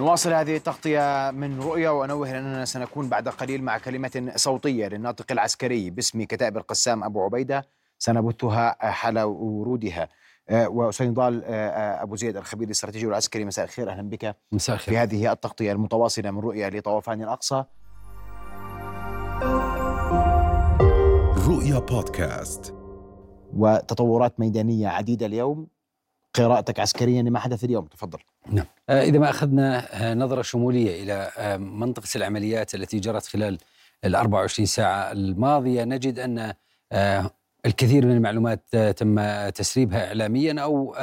نواصل هذه التغطية من رؤية وأنوه أننا سنكون بعد قليل مع كلمة صوتية للناطق العسكري باسم كتائب القسام أبو عبيدة سنبثها حال ورودها. آه، وسينضال آه، آه، أبو زيد الخبير الاستراتيجي والعسكري مساء الخير أهلا بك. مساء في الخير هذه التغطية المتواصلة من رؤية لطوفان الأقصى. رؤيا بودكاست. وتطورات ميدانية عديدة اليوم. قراءتك عسكريا لما حدث اليوم. تفضل. نعم. آه، إذا ما أخذنا آه، نظرة شمولية إلى آه، منطقة العمليات التي جرت خلال ال 24 ساعة الماضية نجد أن الكثير من المعلومات تم تسريبها إعلاميا أو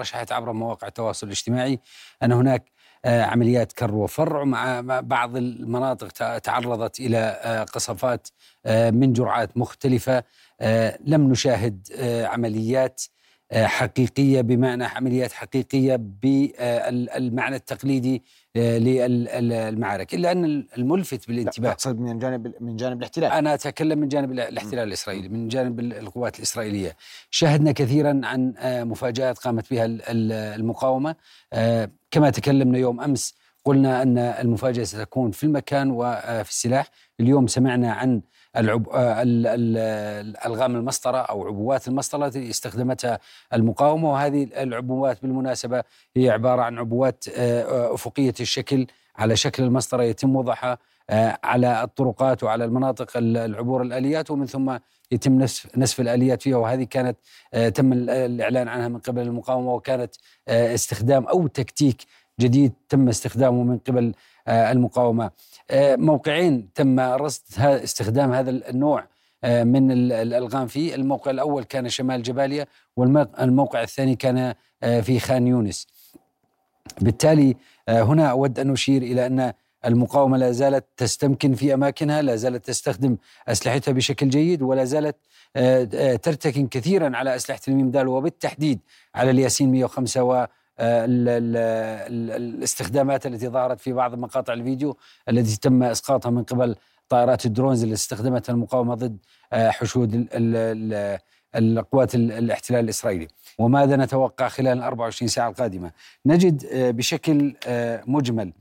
رشحت عبر مواقع التواصل الاجتماعي أن هناك عمليات كر وفر مع بعض المناطق تع- تعرضت آه، قصفات من جرعات مختلفة آه، لم نشاهد عمليات آه، حقيقية بمعنى عمليات حقيقية بالمعنى التقليدي آه، للمعارك إلا أن الملفت لا بالانتباه. تقصد من جانب من جانب الاحتلال. أنا أتكلم من جانب الاحتلال الإسرائيلي من جانب ال- القوات الإسرائيلية. شاهدنا كثيرا عن آه، مفاجآت قامت بها ال- ال- المقاومة. آه، كما تكلمنا يوم أمس قلنا أن المفاجأة ستكون في المكان وفي السلاح. اليوم سمعنا عن العب... آه، ال- ال- الألغام المسطرة أو عبوات المسطرة التي استخدمتها المقاومة. وهذه العبوات بالمناسبة هي عبارة عن عبوات آه، آه، أفقية الشكل على شكل المسطرة. يتم وضعها على الطرقات وعلى المناطق ال- العبور الآليات ومن ثم يتم نسف نسف الآليات فيها. وهذه كانت تم ال- الإعلان عنها من قبل المقاومة وكانت استخدام أو تكتيك جديد تم استخدامه من قبل آه، المقاومة. آه، موقعين تم رصد استخدام هذا النوع آه، من ال- الألغام فيه. الموقع الأول كان شمال جباليا والموقع الثاني كان في خان يونس. بالتالي هنا أود أن أشير إلى أن المقاومة لا زالت تستمكن في أماكنها لا زالت تستخدم أسلحتها بشكل جيد ولا زالت ترتكن كثيرا على أسلحة الميمدال وبالتحديد على الياسين 105 الاستخدامات التي ظهرت في بعض مقاطع الفيديو التي تم إسقاطها من قبل طائرات الدرونز اللي استخدمتها المقاومة ضد آه، حشود ال- ال- ال- القوات ال- الاحتلال الإسرائيلي. وماذا نتوقع خلال ال 24 ساعة القادمة؟ نجد آه، بشكل آه، مجمل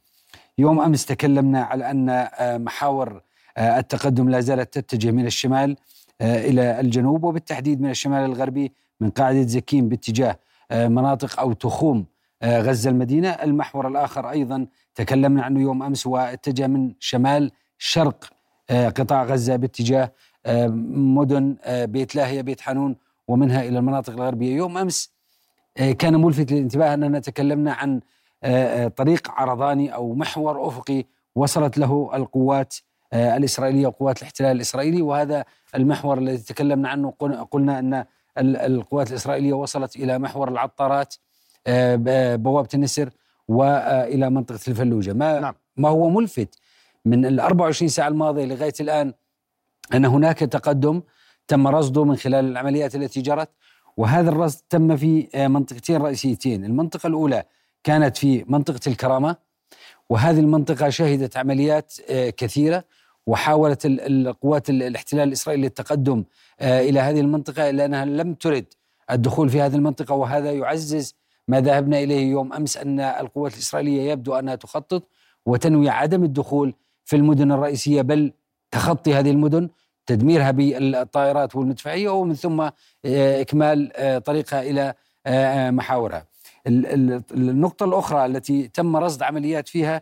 يوم أمس تكلمنا على أن محاور التقدم لا زالت تتجه من الشمال إلى الجنوب وبالتحديد من الشمال الغربي من قاعدة زكيم باتجاه مناطق أو تخوم آه، غزة المدينة، المحور الآخر أيضا تكلمنا عنه يوم أمس واتجه من شمال شرق آه، قطاع غزة باتجاه آه، مدن آه، بيت لاهية بيت حانون ومنها إلى المناطق الغربية، يوم آه، كان ملفت للانتباه أننا تكلمنا عن آه، آه، طريق عرضاني أو محور أفقي وصلت له القوات آه، الإسرائيلية وقوات الاحتلال الإسرائيلي. وهذا المحور الذي تكلمنا عنه قل- قلنا ال- القوات الإسرائيلية وصلت إلى محور العطارات آه، ب- بوابة النسر والى منطقة الفلوجة. ما نعم. ما هو ملفت من ال 24 ساعة الماضية لغاية الآن أن هناك تقدم تم رصده من خلال العمليات التي جرت وهذا الرصد تم في آه، منطقتين رئيسيتين، المنطقة الأولى كانت في منطقة الكرامة وهذه المنطقة شهدت عمليات آه، كثيرة. وحاولت ال- القوات ال- الاحتلال الإسرائيلي التقدم آه، إلى هذه المنطقة الا أنها لم ترد الدخول في هذه المنطقة وهذا يعزز ما ذهبنا إليه يوم أمس أن القوات الإسرائيلية يبدو أنها تخطط وتنوي عدم الدخول في المدن الرئيسية بل تخطي هذه المدن تدميرها بالطائرات والمدفعية ومن ثم آه، إكمال آه، طريقها إلى محاورها. ال- ال- النقطة الأخرى التي تم رصد عمليات فيها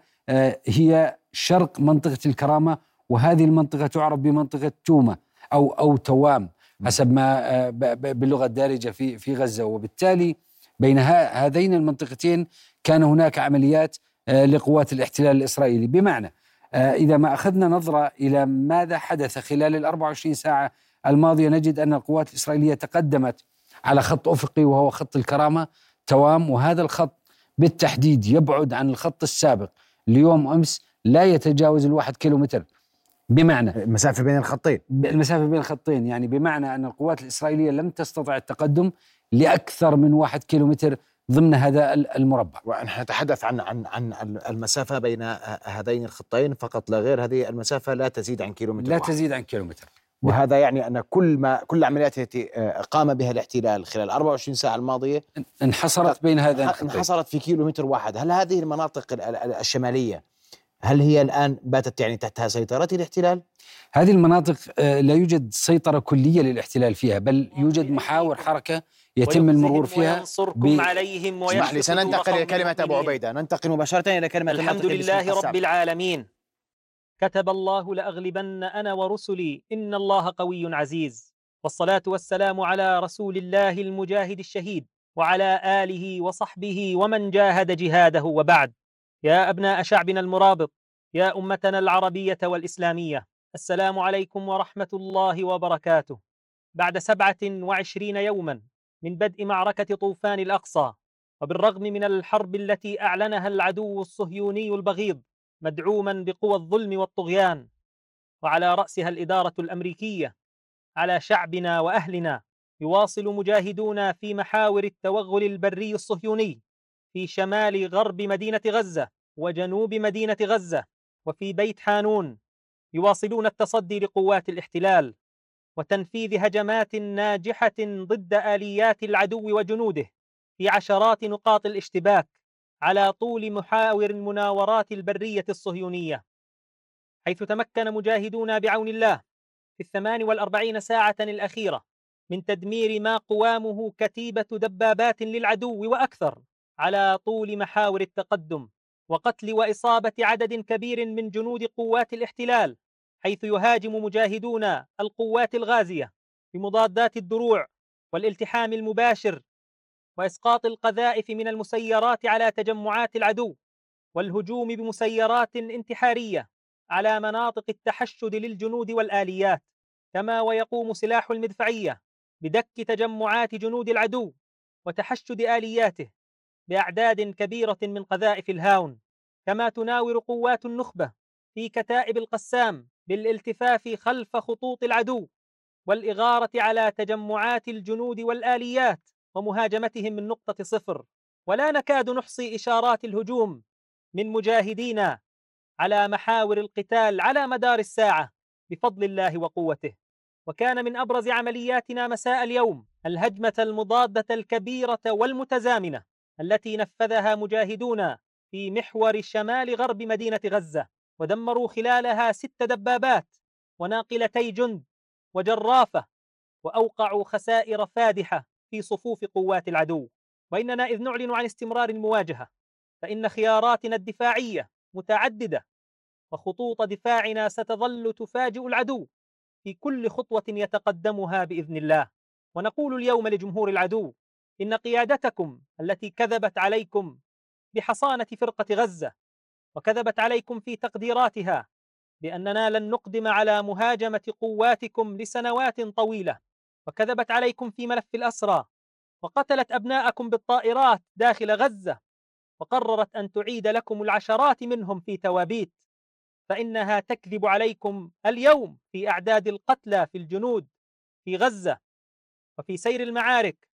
هي شرق منطقة الكرامة وهذه المنطقة تعرف بمنطقة توما أو أو توام حسب ما ب- ب- باللغة الدارجة في في غزة. وبالتالي بين هذين المنطقتين كان هناك عمليات آه، لقوات الاحتلال الإسرائيلي. بمعنى آه، إذا ما أخذنا نظرة إلى ماذا حدث خلال ال 24 ساعة الماضية نجد أن القوات الإسرائيلية تقدمت على خط أفقي وهو خط الكرامة توام. وهذا الخط بالتحديد يبعد عن الخط السابق. ليوم أمس لا يتجاوز الواحد كيلومتر. بمعنى. المسافة بين الخطين. المسافة بين الخطين يعني بمعنى أن القوات الإسرائيلية لم تستطع التقدم لأكثر من واحد كيلومتر ضمن هذا المربع. ونحن نتحدث عن عن عن المسافة بين هذين الخطين فقط لا غير هذه المسافة لا تزيد عن كيلومتر لا واحد. تزيد عن كيلومتر. وهذا يعني أن كل ما كل العمليات التي آه، قام بها الاحتلال خلال 24 ساعة الماضية انحصرت بين هذا انحصرت في كيلو متر واحد. هل هذه المناطق الشمالية هل هي الآن باتت يعني تحت سيطرة الاحتلال؟ هذه المناطق آه، لا يوجد سيطرة كلية للاحتلال فيها بل يوجد محاور حركة يتم المرور فيها وينصركم عليهم اسمح لي سننتقل إلى كلمة أبو عبيدة. ننتقل مباشرة إلى كلمة الحمد لله رب العالمين. كتب الله لأغلبن أنا ورسلي إن الله قوي عزيز. والصلاة والسلام على رسول الله المجاهد الشهيد وعلى آله وصحبه ومن جاهد جهاده وبعد. يا أبناء شعبنا المرابط يا أمتنا العربية والإسلامية السلام عليكم ورحمة الله وبركاته. بعد سبعة وعشرين يوما من بدء معركة طوفان الأقصى وبالرغم من الحرب التي أعلنها العدو الصهيوني البغيض مدعوما بقوى الظلم والطغيان وعلى رأسها الإدارة الأمريكية على شعبنا وأهلنا يواصل مجاهدون في محاور التوغل البري الصهيوني. في شمال غرب مدينة غزة وجنوب مدينة غزة وفي بيت حانون يواصلون التصدي لقوات الاحتلال وتنفيذ هجمات ناجحة ضد آليات العدو وجنوده في عشرات نقاط الاشتباك على طول محاور المناورات البرية الصهيونية. حيث تمكن مجاهدون بعون الله في الثمان والأربعين ساعة الأخيرة من تدمير ما قوامه كتيبة دبابات للعدو وأكثر. على طول محاور التقدم وقتل وإصابة عدد كبير من جنود قوات الاحتلال حيث يهاجم مجاهدون القوات الغازية بمضادات الدروع والالتحام المباشر وإسقاط القذائف من المسيرات على تجمعات العدو والهجوم بمسيرات انتحارية على مناطق التحشد للجنود والآليات كما ويقوم سلاح المدفعية بدك تجمعات جنود العدو وتحشد آلياته. بأعداد كبيرة من قذائف الهاون كما تناور قوات النخبة في كتائب القسام بالالتفاف خلف خطوط العدو والإغارة على تجمعات الجنود والآليات ومهاجمتهم من نقطة صفر. ولا نكاد نحصي إشارات الهجوم من مجاهدينا على محاور القتال على مدار الساعة بفضل الله وقوته. وكان من أبرز عملياتنا مساء اليوم الهجمة المضادة الكبيرة والمتزامنة. التي نفذها مجاهدون في محور شمال غرب مدينة غزة ودمروا خلالها ست دبابات وناقلتي جند وجرافة وأوقعوا خسائر فادحة في صفوف قوات العدو. وإننا إذ نعلن عن استمرار المواجهة فإن خياراتنا الدفاعية متعددة وخطوط دفاعنا ستظل تفاجئ العدو في كل خطوة يتقدمها بإذن الله. ونقول اليوم لجمهور العدو إن قيادتكم التي كذبت عليكم بحصانة فرقة غزة وكذبت عليكم في تقديراتها بأننا لن نقدم على مهاجمة قواتكم لسنوات طويلة وكذبت عليكم في ملف الأسرى وقتلت أبناءكم بالطائرات داخل غزة وقررت أن تعيد لكم العشرات منهم في توابيت فإنها تكذب عليكم اليوم في أعداد القتلى في الجنود في غزة وفي سير المعارك.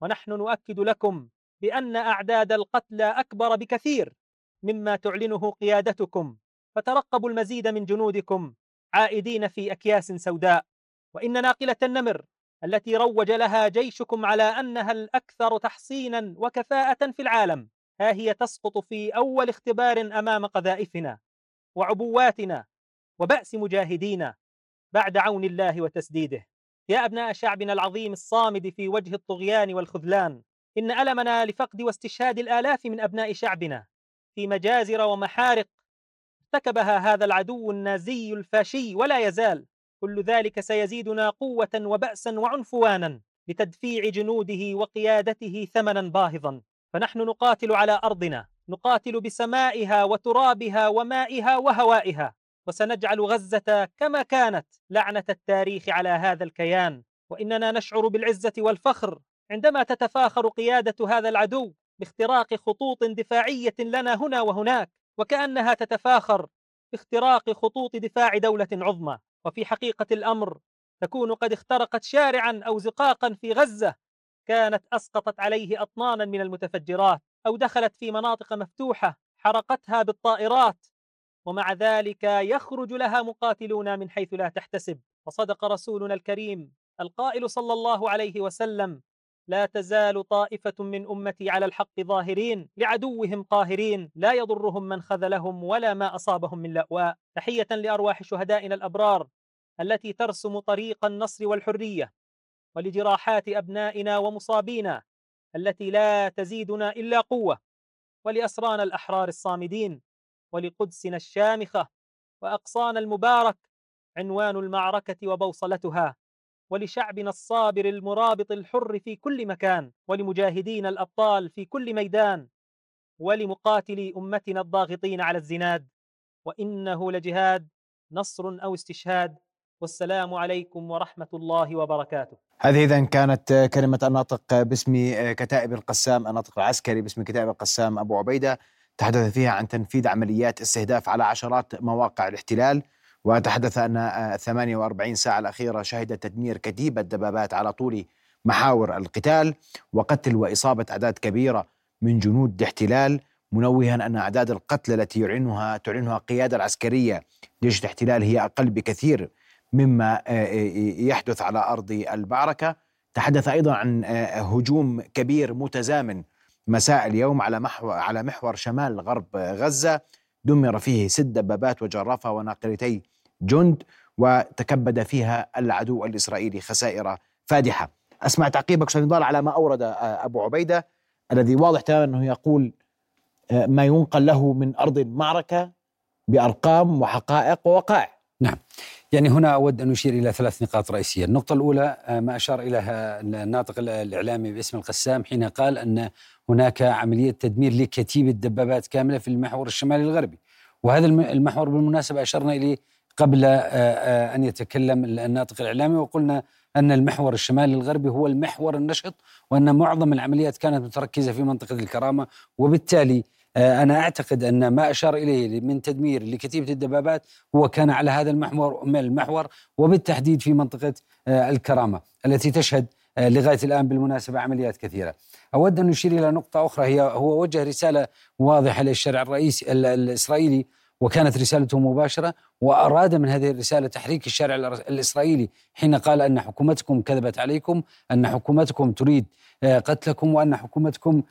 ونحن نؤكد لكم بأن أعداد القتلى أكبر بكثير مما تعلنه قيادتكم فترقبوا المزيد من جنودكم عائدين في أكياس سوداء. وإن ناقلة النمر التي روج لها جيشكم على أنها الأكثر تحصينا وكفاءة في العالم ها هي تسقط في أول اختبار أمام قذائفنا وعبواتنا وبأس مجاهدينا بعد عون الله وتسديده. يا أبناء شعبنا العظيم الصامد في وجه الطغيان والخذلان إن ألمنا لفقد واستشهاد الآلاف من أبناء شعبنا. في مجازر ومحارق ارتكبها هذا العدو النازي الفاشي ولا يزال. كل ذلك سيزيدنا قوة وبأسا وعنفوانا لتدفيع جنوده وقيادته ثمنا باهظا. فنحن نقاتل على أرضنا نقاتل بسمائها وترابها ومائها وهوائها. وسنجعل غزة كما كانت لعنة التاريخ على هذا الكيان. وإننا نشعر بالعزة والفخر عندما تتفاخر قيادة هذا العدو باختراق خطوط دفاعية لنا هنا وهناك وكأنها تتفاخر باختراق خطوط دفاع دولة عظمى. وفي حقيقة الأمر تكون قد اخترقت شارعا أو زقاقا في غزة كانت أسقطت عليه أطنانا من المتفجرات أو دخلت في مناطق مفتوحة حرقتها بالطائرات. ومع ذلك يخرج لها مقاتلون من حيث لا تحتسب. وصدق رسولنا الكريم القائل صلى الله عليه وسلم لا تزال طائفة من أمتي على الحق ظاهرين لعدوهم قاهرين لا يضرهم من خذلهم ولا ما أصابهم من لأواء. تحية لأرواح شهدائنا الأبرار التي ترسم طريق النصر والحرية ولجراحات أبنائنا ومصابينا التي لا تزيدنا إلا قوة ولأسرانا الأحرار الصامدين. ولقدسنا الشامخة وأقصانا المبارك عنوان المعركة وبوصلتها ولشعبنا الصابر المرابط الحر في كل مكان ولمجاهدين الأبطال في كل ميدان ولمقاتلي أمتنا الضاغطين على الزناد. وإنه لجهاد نصر أو استشهاد. والسلام عليكم ورحمة الله وبركاته. هذه إذا كانت كلمة الناطق باسم كتائب القسام الناطق العسكري باسم كتائب القسام أبو عبيدة. تحدث فيها عن تنفيذ عمليات استهداف على عشرات مواقع الاحتلال وتحدث أن 48 ساعة الأخيرة شهدت تدمير كتيبة دبابات على طول محاور القتال وقتل وإصابة أعداد كبيرة من جنود الاحتلال منوها أن أعداد القتلى التي يعلنها تعلنها القيادة العسكرية جيش الاحتلال هي أقل بكثير مما يحدث على أرض المعركة تحدث أيضا عن هجوم كبير متزامن مساء اليوم على محور على محور شمال غرب غزة. دمر فيه ست دبابات وجرافة وناقلتي جند وتكبد فيها العدو الإسرائيلي خسائر فادحة. أسمع تعقيبك أستاذ نضال على ما أورد أبو عبيدة الذي واضح تماما أنه يقول ما ينقل له من أرض المعركة بأرقام وحقائق ووقائع. نعم. يعني هنا أود أن أشير إلى ثلاث نقاط رئيسية. النقطة الأولى ما أشار إليها الناطق الإعلامي باسم القسام حين قال أن هناك عملية تدمير لكتيبة دبابات كاملة في المحور الشمالي الغربي. وهذا المحور بالمناسبة أشرنا إليه قبل أن يتكلم الناطق الإعلامي وقلنا أن المحور الشمالي الغربي هو المحور النشط وأن معظم العمليات كانت متركزة في منطقة الكرامة وبالتالي أنا أعتقد أن ما أشار إليه من تدمير لكتيبة الدبابات هو كان على هذا المحور المحور وبالتحديد في منطقة الكرامة التي تشهد لغاية الآن بالمناسبة عمليات كثيرة. أود أن أشير إلى نقطة أخرى هي هو وجه رسالة واضحة للشارع الرئيسي الإسرائيلي وكانت رسالته مباشرة وأراد من هذه الرسالة تحريك الشارع الإسرائيلي حين قال أن حكومتكم كذبت عليكم أن حكومتكم تريد قتلكم وأن حكومتكم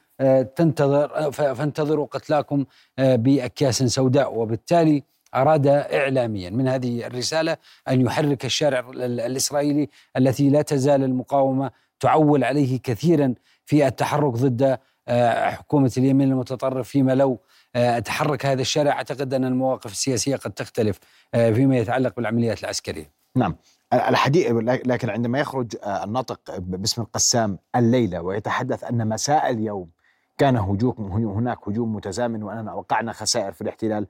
تنتظر فانتظروا قتلاكم بأكياس سوداء. وبالتالي أراد إعلاميا من هذه الرسالة أن يحرك الشارع الإسرائيلي التي لا تزال المقاومة تعول عليه كثيرا في التحرك ضد حكومة اليمين المتطرف فيما لو تحرك هذا الشارع. أعتقد أن المواقف السياسية قد تختلف فيما يتعلق بالعمليات العسكرية. نعم. الحديث لكن عندما يخرج الناطق باسم القسام الليلة ويتحدث أن مساء اليوم كان هجوم هناك هجوم متزامن وأننا وقعنا خسائر في الاحتلال.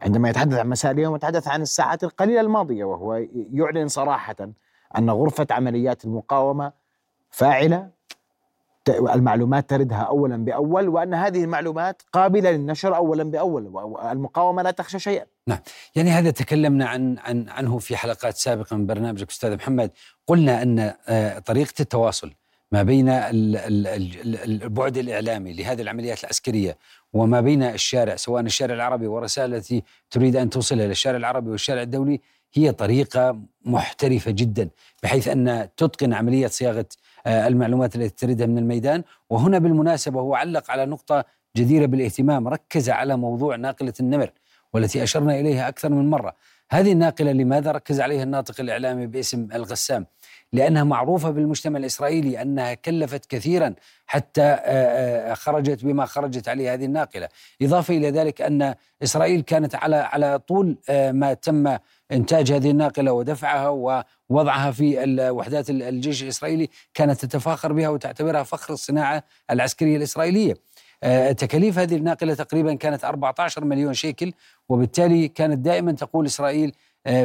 عندما يتحدث عن مساء اليوم يتحدث عن الساعات القليلة الماضية وهو يعلن صراحة أن غرفة عمليات المقاومة فاعلة المعلومات تردها أولا بأول وأن هذه المعلومات قابلة للنشر أولا بأول المقاومة لا تخشى شيئا. نعم. يعني هذا تكلمنا عن, عن عنه في حلقات سابقة من برنامجك أستاذ محمد. قلنا أن طريقة التواصل ما بين البعد الإعلامي لهذه العمليات العسكرية وما بين الشارع سواء الشارع العربي والرسالة التي تريد أن توصلها للشارع العربي والشارع الدولي هي طريقة محترفة جدا بحيث أن تتقن عملية صياغة المعلومات التي تردها من الميدان. وهنا بالمناسبة هو علق على نقطة جديرة بالاهتمام ركز على موضوع ناقلة النمر والتي أشرنا إليها أكثر من مرة. هذه الناقلة لماذا ركز عليها الناطق الإعلامي باسم الغسام؟ لأنها معروفة بالمجتمع الإسرائيلي أنها كلفت كثيرا حتى خرجت بما خرجت عليه هذه الناقلة. إضافة إلى ذلك أن إسرائيل كانت على على طول ما تم إنتاج هذه الناقلة ودفعها ووضعها في وحدات الجيش الإسرائيلي كانت تتفاخر بها وتعتبرها فخر الصناعة العسكرية الإسرائيلية. تكاليف هذه الناقلة تقريبا كانت 14 مليون شيكل وبالتالي كانت دائما تقول إسرائيل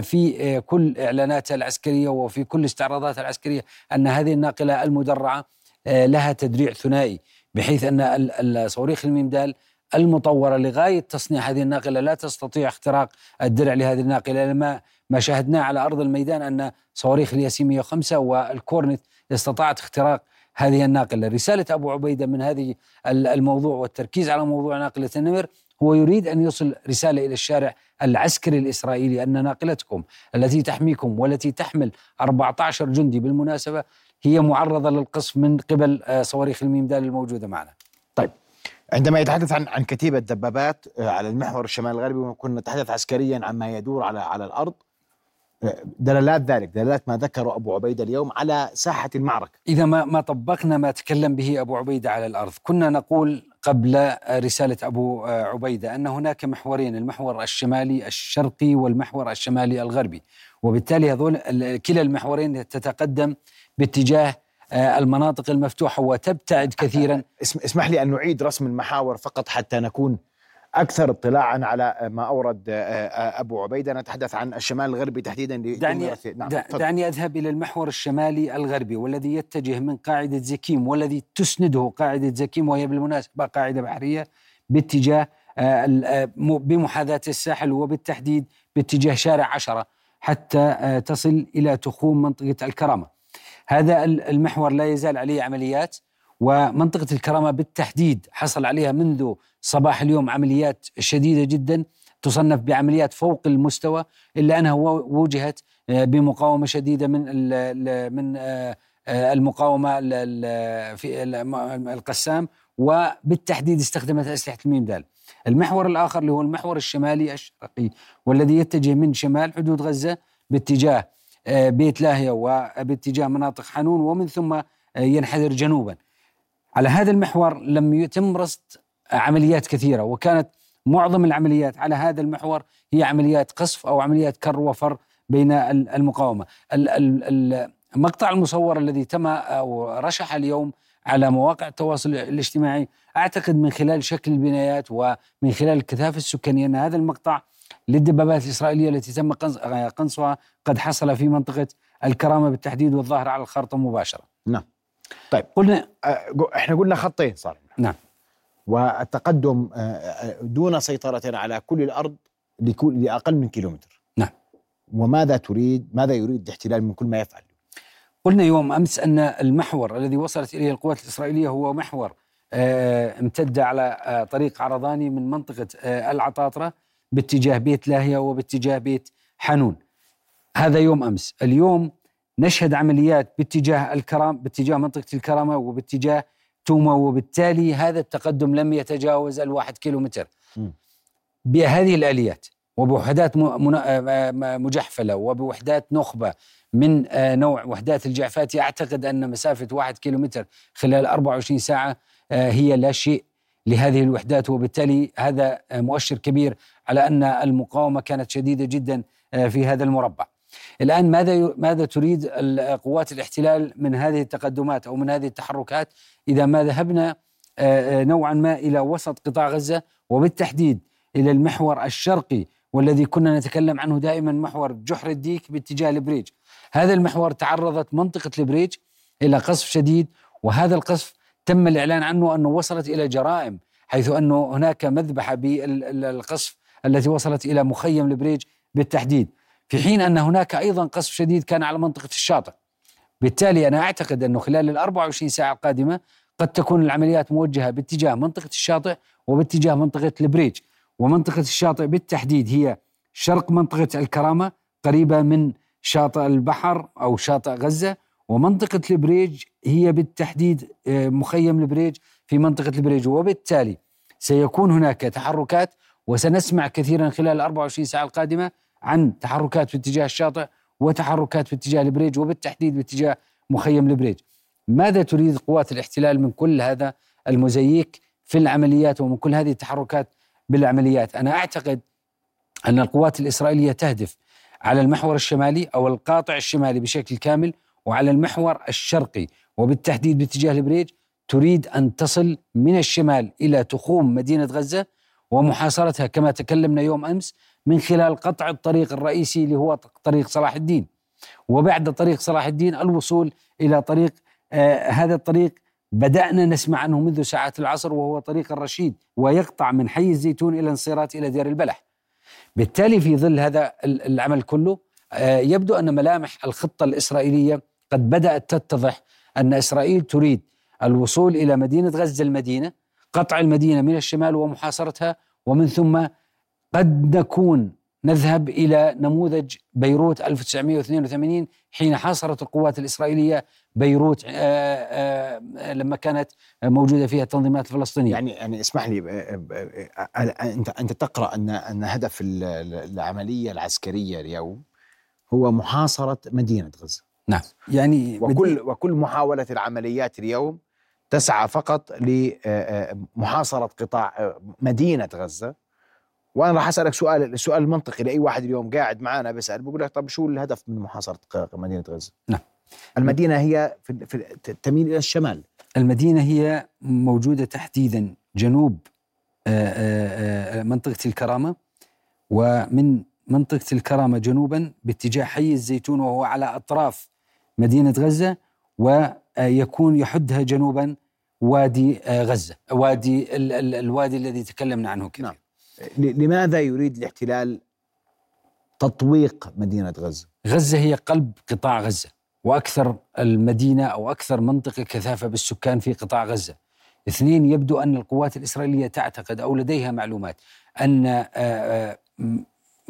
في كل إعلاناتها العسكرية وفي كل استعراضاتها العسكرية أن هذه الناقلة المدرعة لها تدريع ثنائي بحيث أن الصواريخ الميمدال المطورة لغاية تصنيع هذه الناقلة. لا تستطيع اختراق الدرع لهذه الناقلة لما ما شاهدناه على أرض الميدان أن صواريخ الياسين 105 والكورنت استطاعت اختراق هذه الناقلة. رسالة أبو عبيدة من هذه الموضوع والتركيز على موضوع ناقلة النمر هو يريد أن يوصل رسالة إلى الشارع العسكري الإسرائيلي أن ناقلتكم التي تحميكم والتي تحمل 14 جندي بالمناسبة هي معرضة للقصف من قبل آه، صواريخ الميم دال الموجودة معنا. طيب. عندما يتحدث عن عن كتيبة دبابات آه، على المحور الشمال الغربي وكنا نتحدث عسكريا عن ما يدور على على الأرض. آه، دلالات ذلك دلالات ما ذكره أبو عبيدة اليوم على ساحة المعركة. إذا ما ما طبقنا ما تكلم به أبو عبيدة على الأرض، كنا نقول قبل رسالة أبو عبيدة أن هناك محورين، المحور الشمالي الشرقي والمحور الشمالي الغربي، وبالتالي هذول كلا المحورين تتقدم باتجاه آه، المناطق المفتوحة وتبتعد كثيرا. اسمح لي أن نعيد رسم المحاور فقط حتى نكون أكثر اطلاعا على ما أورد آه، آه، أبو عبيدة. نتحدث عن الشمال الغربي تحديدا دعني نعم دعني أذهب إلى المحور الشمالي الغربي والذي يتجه من قاعدة زكيم والذي تسنده قاعدة زكيم وهي بالمناسبة قاعدة بحرية باتجاه بمحاذاة الساحل وبالتحديد باتجاه شارع عشرة حتى تصل إلى تخوم منطقة الكرامة. هذا المحور لا يزال عليه عمليات ومنطقة الكرامة بالتحديد حصل عليها منذ صباح اليوم عمليات شديدة جدا تصنف بعمليات فوق المستوى إلا أنها وجهت آه، بمقاومة شديدة من من آه، آه، المقاومة في القسام وبالتحديد استخدمت أسلحة الميم دال المحور الآخر اللي هو المحور الشمالي الشرقي والذي يتجه من شمال حدود غزة باتجاه بيت لاهية وباتجاه مناطق حنون ومن ثم ينحدر جنوبا. على هذا المحور لم يتم رصد عمليات كثيرة وكانت معظم العمليات على هذا المحور هي عمليات قصف أو عمليات كر وفر بين المقاومة. المقطع المصور الذي تم أو رشح اليوم على مواقع التواصل الاجتماعي أعتقد من خلال شكل البنايات ومن خلال الكثافة السكانية أن هذا المقطع للدبابات الإسرائيلية التي تم قنصها قد حصل في منطقة الكرامة بالتحديد والظاهر على الخارطة مباشرة. نعم. طيب. قلنا آه، إحنا قلنا خطين صار. نعم. والتقدم آه، آه، دون سيطرة على كل الأرض لأقل من كيلومتر. نعم. وماذا تريد؟ ماذا يريد الاحتلال من كل ما يفعل؟ قلنا يوم أمس أن المحور الذي وصلت إليه القوات الإسرائيلية هو محور امتد على طريق عرضاني من منطقة العطاطرة. باتجاه بيت لاهية وباتجاه بيت حنون. هذا يوم أمس. اليوم نشهد عمليات باتجاه الكرام باتجاه منطقة الكرامة وباتجاه توما وبالتالي هذا التقدم لم يتجاوز الواحد كيلومتر. بهذه الآليات وبوحدات مجحفلة وبوحدات نخبة من نوع وحدات الجعفات أعتقد أن مسافة واحد كيلومتر خلال 24 ساعة هي لا شيء لهذه الوحدات وبالتالي هذا مؤشر كبير على أن المقاومة كانت شديدة جدا آه، في هذا المربع. الآن ماذا ماذا تريد قوات الاحتلال من هذه التقدمات أو من هذه التحركات إذا ما ذهبنا آه، آه، نوعا ما إلى وسط قطاع غزة وبالتحديد إلى المحور الشرقي والذي كنا نتكلم عنه دائما محور جحر الديك باتجاه البريج. هذا المحور تعرضت منطقة البريج إلى قصف شديد وهذا القصف تم الإعلان عنه أنه وصلت إلى جرائم حيث أنه هناك مذبحة بالقصف التي وصلت إلى مخيم البريج بالتحديد. في حين أن هناك أيضا قصف شديد كان على منطقة الشاطئ. بالتالي أنا أعتقد أنه خلال ال 24 ساعة القادمة قد تكون العمليات موجهة باتجاه منطقة الشاطئ وباتجاه منطقة البريج. ومنطقة الشاطئ بالتحديد هي شرق منطقة الكرامة قريبة من شاطئ البحر أو شاطئ غزة. ومنطقة البريج هي بالتحديد آه، مخيم البريج في منطقة البريج. وبالتالي سيكون هناك تحركات وسنسمع كثيرا خلال ال 24 ساعة القادمة عن تحركات في اتجاه الشاطئ وتحركات في اتجاه البريج وبالتحديد باتجاه مخيم البريج. ماذا تريد قوات الاحتلال من كل هذا المزيج في العمليات ومن كل هذه التحركات بالعمليات؟ أنا أعتقد أن القوات الإسرائيلية تهدف على المحور الشمالي أو القاطع الشمالي بشكل كامل وعلى المحور الشرقي وبالتحديد باتجاه البريج تريد أن تصل من الشمال إلى تخوم مدينة غزة ومحاصرتها كما تكلمنا يوم أمس من خلال قطع الطريق الرئيسي اللي هو طريق صلاح الدين. وبعد طريق صلاح الدين الوصول إلى طريق آه هذا الطريق بدأنا نسمع عنه منذ ساعات العصر وهو طريق الرشيد ويقطع من حي الزيتون إلى انصيرات إلى دير البلح. بالتالي في ظل هذا العمل كله آه يبدو أن ملامح الخطة الإسرائيلية قد بدأت تتضح أن إسرائيل تريد الوصول إلى مدينة غزة المدينة قطع المدينة من الشمال ومحاصرتها ومن ثم قد نكون نذهب إلى نموذج بيروت 1982 حين حاصرت القوات الإسرائيلية بيروت آآ آآ لما كانت موجودة فيها التنظيمات الفلسطينية. يعني يعني اسمح لي أنت أنت تقرأ أن أن هدف العملية العسكرية اليوم هو محاصرة مدينة غزة. نعم. يعني وكل وكل محاولة العمليات اليوم تسعى فقط لمحاصره قطاع مدينة غزة. وأنا راح أسألك سؤال السؤال المنطقي لأي واحد اليوم قاعد معنا بيسأل بقول لك طب شو الهدف من محاصرة مدينة غزة؟ نعم. المدينة هي في, في تميل إلى الشمال. المدينة هي موجودة تحديدا جنوب منطقة الكرامة. ومن منطقة الكرامة جنوبا باتجاه حي الزيتون وهو على أطراف مدينة غزة ويكون يحدها جنوبا وادي غزة وادي ال ال الوادي الذي تكلمنا عنه كثير نعم. لماذا يريد الاحتلال تطويق مدينة غزة؟ غزة هي قلب قطاع غزة وأكثر المدينة أو أكثر منطقة كثافة بالسكان في قطاع غزة اثنين يبدو أن القوات الإسرائيلية تعتقد أو لديها معلومات أن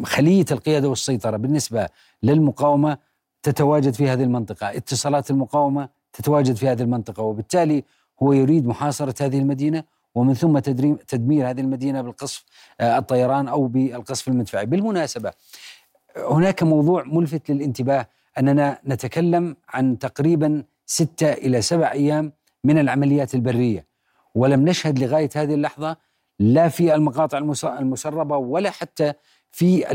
خلية القيادة والسيطرة بالنسبة للمقاومة تتواجد في هذه المنطقة. اتصالات المقاومة تتواجد في هذه المنطقة وبالتالي هو يريد محاصرة هذه المدينة ومن ثم تدمير هذه المدينة بالقصف الطيران أو بالقصف المدفعي. بالمناسبة هناك موضوع ملفت للانتباه أننا نتكلم عن تقريبا ستة إلى سبع أيام من العمليات البرية. ولم نشهد لغاية هذه اللحظة لا في المقاطع المسربة ولا حتى في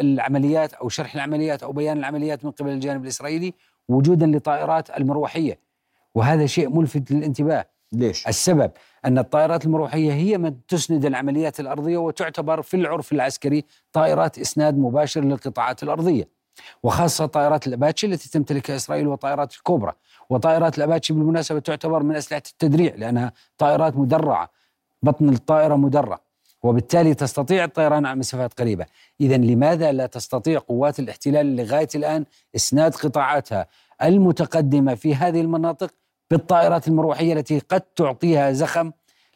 العمليات أو شرح العمليات أو بيان العمليات من قبل الجانب الإسرائيلي وجودا لطائرات المروحية. وهذا شيء ملفت للانتباه. ليش؟ السبب أن الطائرات المروحية هي من تسند العمليات الأرضية وتعتبر في العرف العسكري طائرات إسناد مباشر للقطاعات الأرضية. وخاصة طائرات الأباتشي التي تمتلكها إسرائيل وطائرات الكوبرا. وطائرات الأباتشي بالمناسبة تعتبر من أسلحة التدريع لأنها طائرات مدرعة بطن الطائرة مدرع وبالتالي تستطيع الطيران على مسافات قريبة. إذا لماذا لا تستطيع قوات الاحتلال لغاية الآن إسناد قطاعاتها المتقدمة في هذه المناطق بالطائرات المروحية التي قد تعطيها زخم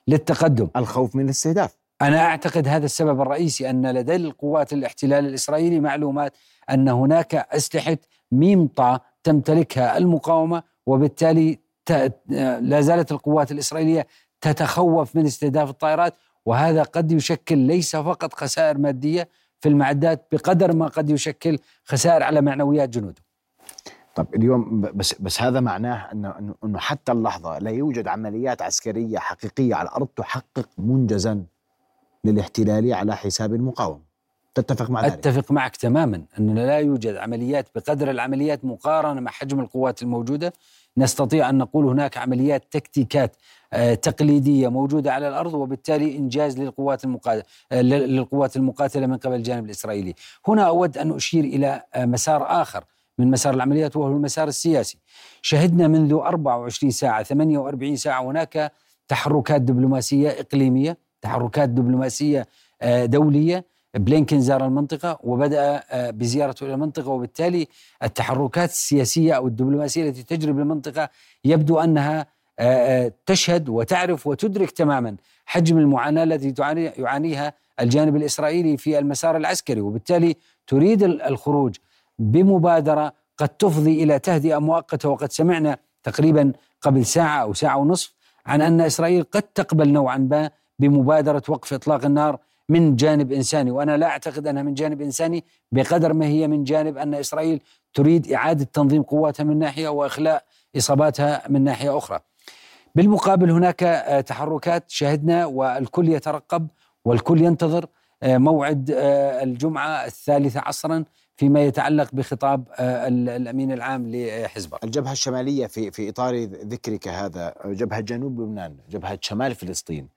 للتقدم؟ الخوف من الاستهداف. أنا أعتقد هذا السبب الرئيسي أن لدى القوات الاحتلال الإسرائيلي معلومات أن هناك أسلحة ميمطه تمتلكها المقاومة وبالتالي لا زالت القوات الإسرائيلية تتخوف من استهداف الطائرات وهذا قد يشكل ليس فقط خسائر مادية في المعدات بقدر ما قد يشكل خسائر على معنويات جنوده. طب اليوم بس بس هذا معناه إنه إنه حتى اللحظة لا يوجد عمليات عسكرية حقيقية على الأرض تحقق منجزا للاحتلال على حساب المقاومة. تتفق مع ذلك؟ أتفق معك تماما ان لا يوجد عمليات بقدر العمليات مقارنة مع حجم القوات الموجودة نستطيع أن نقول هناك عمليات تكتيكات تقليدية موجودة على الأرض وبالتالي إنجاز للقوات المقاتله آه للقوات المقاتلة من قبل الجانب الإسرائيلي. هنا أود أن أشير إلى آه مسار آخر من مسار العمليات وهو المسار السياسي شهدنا منذ 24 ساعة 48 ساعة هناك تحركات دبلوماسية إقليمية تحركات دبلوماسية دولية بلينكن زار المنطقة وبدأ بزيارته إلى المنطقة وبالتالي التحركات السياسية أو الدبلوماسية التي تجري بالمنطقة يبدو أنها تشهد وتعرف وتدرك تماما حجم المعاناة التي يعانيها الجانب الإسرائيلي في المسار العسكري وبالتالي تريد الخروج بمبادرة قد تفضي إلى تهدئة مؤقتة. وقد سمعنا تقريبا قبل ساعة أو ساعة ونصف عن أن إسرائيل قد تقبل نوعا ما بمبادرة وقف إطلاق النار من جانب إنساني. وأنا لا أعتقد أنها من جانب إنساني بقدر ما هي من جانب أن إسرائيل تريد إعادة تنظيم قواتها من ناحية وإخلاء إصاباتها من ناحية أخرى. بالمقابل هناك تحركات شهدنا والكل يترقب والكل ينتظر موعد الجمعة الثالثة عصرا فيما يتعلق بخطاب الأمين العام لحزب الله. الجبهة الشمالية في في إطار ذكرك هذا جبهة جنوب لبنان، جبهة شمال فلسطين.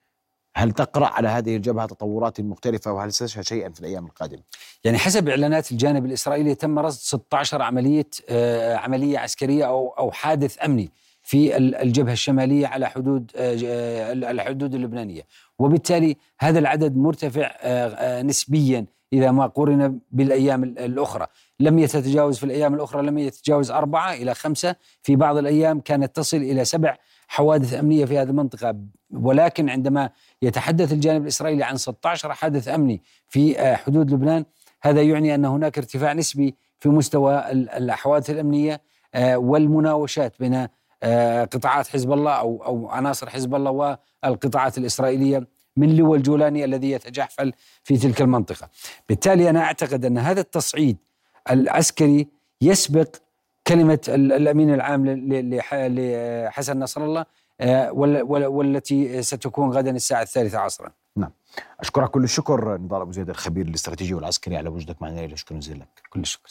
هل تقرأ على هذه الجبهة تطورات مختلفة وهل ستشهد شيئا في الأيام القادمة؟ يعني حسب إعلانات الجانب الإسرائيلي تم رصد 16 عملية عملية عسكرية أو أو حادث أمني في الجبهة الشمالية على حدود الحدود اللبنانية، وبالتالي هذا العدد مرتفع نسبيا إذا ما قورن بالأيام الأخرى. لم يتجاوز في الأيام الأخرى لم يتجاوز أربعة إلى خمسة. في بعض الأيام كانت تصل إلى سبع حوادث أمنية في هذه المنطقة. ولكن عندما يتحدث الجانب الإسرائيلي عن 16 حادث أمني في آه، حدود لبنان هذا يعني أن هناك ارتفاع نسبي في مستوى الحوادث الأمنية آه، والمناوشات بين آه، قطاعات حزب الله أو أو عناصر حزب الله والقطاعات الإسرائيلية من لواء الجولاني الذي يتجحفل في تلك المنطقة. بالتالي أنا أعتقد أن هذا التصعيد العسكري يسبق كلمة الأمين العام لحسن نصر الله آه، والتي ستكون غدا الساعة الثالثة عصرا. نعم. أشكرك كل الشكر نضال أبو زيد الخبير الاستراتيجي والعسكري على وجودك معنا ليلى شكرا جزيلا لك. كل الشكر.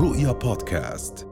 رؤيا بودكاست.